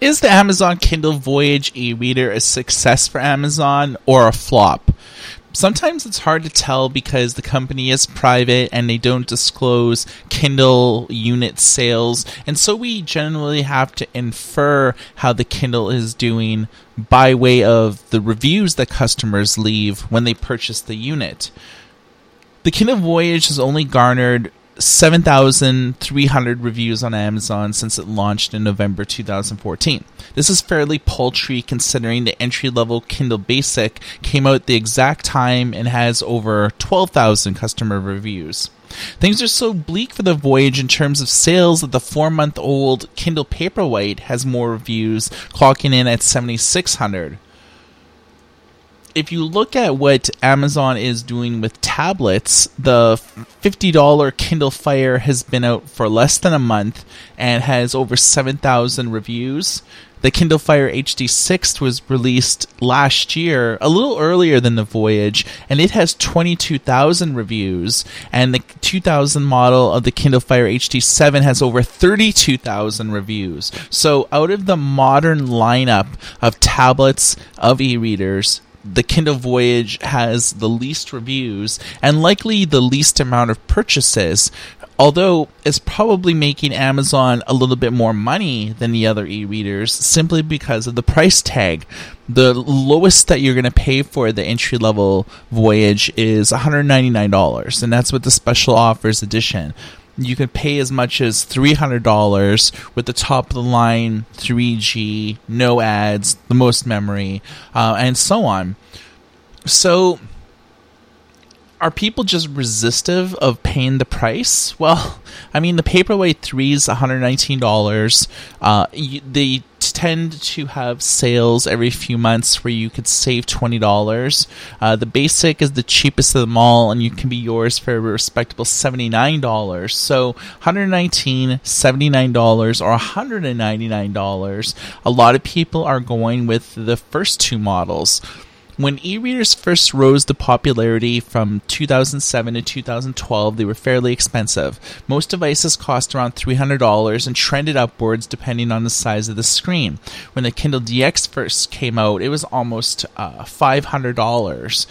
Is the Amazon Kindle Voyage e-reader a success for Amazon or a flop? Sometimes it's hard to tell because the company is private and they don't disclose Kindle unit sales, and so we generally have to infer how the Kindle is doing by way of the reviews that customers leave when they purchase the unit. The Kindle Voyage has only garnered 7,300 reviews on Amazon since it launched in November 2014. This is fairly paltry considering the entry level Kindle Basic came out the exact time and has over 12,000 customer reviews. Things are so bleak for the Voyage in terms of sales that the four month old Kindle Paperwhite has more reviews, clocking in at 7,600 if you look at what Amazon is doing with tablets, the $50 Kindle Fire has been out for less than a month and has over 7,000 reviews. The Kindle Fire HD6 was released last year, a little earlier than the Voyage, and it has 22,000 reviews. And the 2000 model of the Kindle Fire HD7 has over 32,000 reviews. So, out of the modern lineup of tablets, of e readers, the Kindle Voyage has the least reviews and likely the least amount of purchases, although it's probably making Amazon a little bit more money than the other e readers simply because of the price tag. The lowest that you're going to pay for the entry level Voyage is $199, and that's with the special offers edition you can pay as much as $300 with the top of the line 3G, no ads, the most memory, uh, and so on. So, are people just resistive of paying the price? Well, I mean, the Paperwhite 3 is $119. Uh, the tend to have sales every few months where you could save twenty dollars. Uh, the basic is the cheapest of them all, and you can be yours for a respectable seventy nine dollars. So $119, 79 dollars or 199 dollars. A lot of people are going with the first two models. When e-readers first rose to popularity from 2007 to 2012, they were fairly expensive. Most devices cost around $300 and trended upwards depending on the size of the screen. When the Kindle DX first came out, it was almost uh, $500.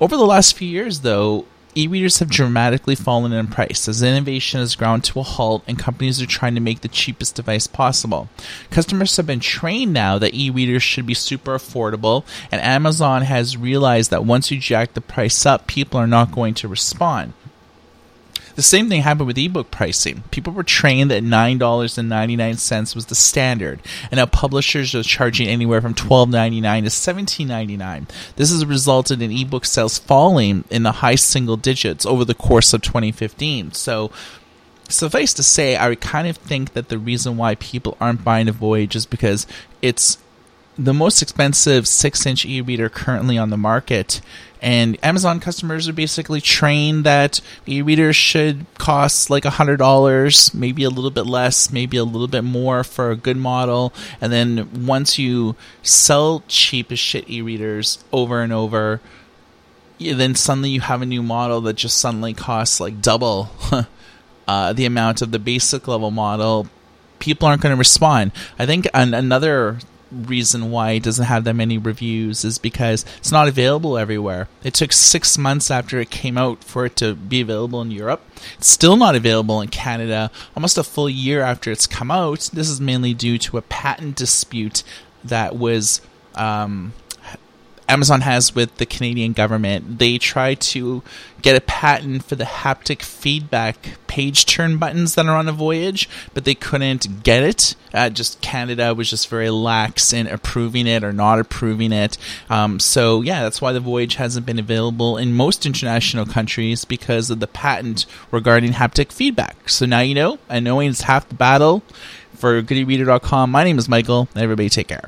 Over the last few years, though, e-readers have dramatically fallen in price as innovation has ground to a halt and companies are trying to make the cheapest device possible. Customers have been trained now that e-readers should be super affordable and Amazon has realized that once you jack the price up, people are not going to respond. The same thing happened with ebook pricing. People were trained that $9.99 was the standard, and now publishers are charging anywhere from $12.99 to $17.99. This has resulted in ebook sales falling in the high single digits over the course of 2015. So, suffice to say, I kind of think that the reason why people aren't buying a Voyage is because it's the most expensive 6 inch e reader currently on the market and Amazon customers are basically trained that e-readers should cost like a hundred dollars, maybe a little bit less, maybe a little bit more for a good model. And then once you sell cheap as shit e-readers over and over, then suddenly you have a new model that just suddenly costs like double uh, the amount of the basic level model. People aren't going to respond. I think an- another reason why it doesn't have that many reviews is because it's not available everywhere. It took six months after it came out for it to be available in Europe. It's still not available in Canada, almost a full year after it's come out. This is mainly due to a patent dispute that was um, Amazon has with the Canadian government. They tried to get a patent for the haptic feedback page turn buttons that are on a Voyage, but they couldn't get it. Uh, just Canada was just very lax in approving it or not approving it. Um, so yeah, that's why the Voyage hasn't been available in most international countries because of the patent regarding haptic feedback. So now you know, and knowing is half the battle. For goodereader.com, my name is Michael. Everybody take care.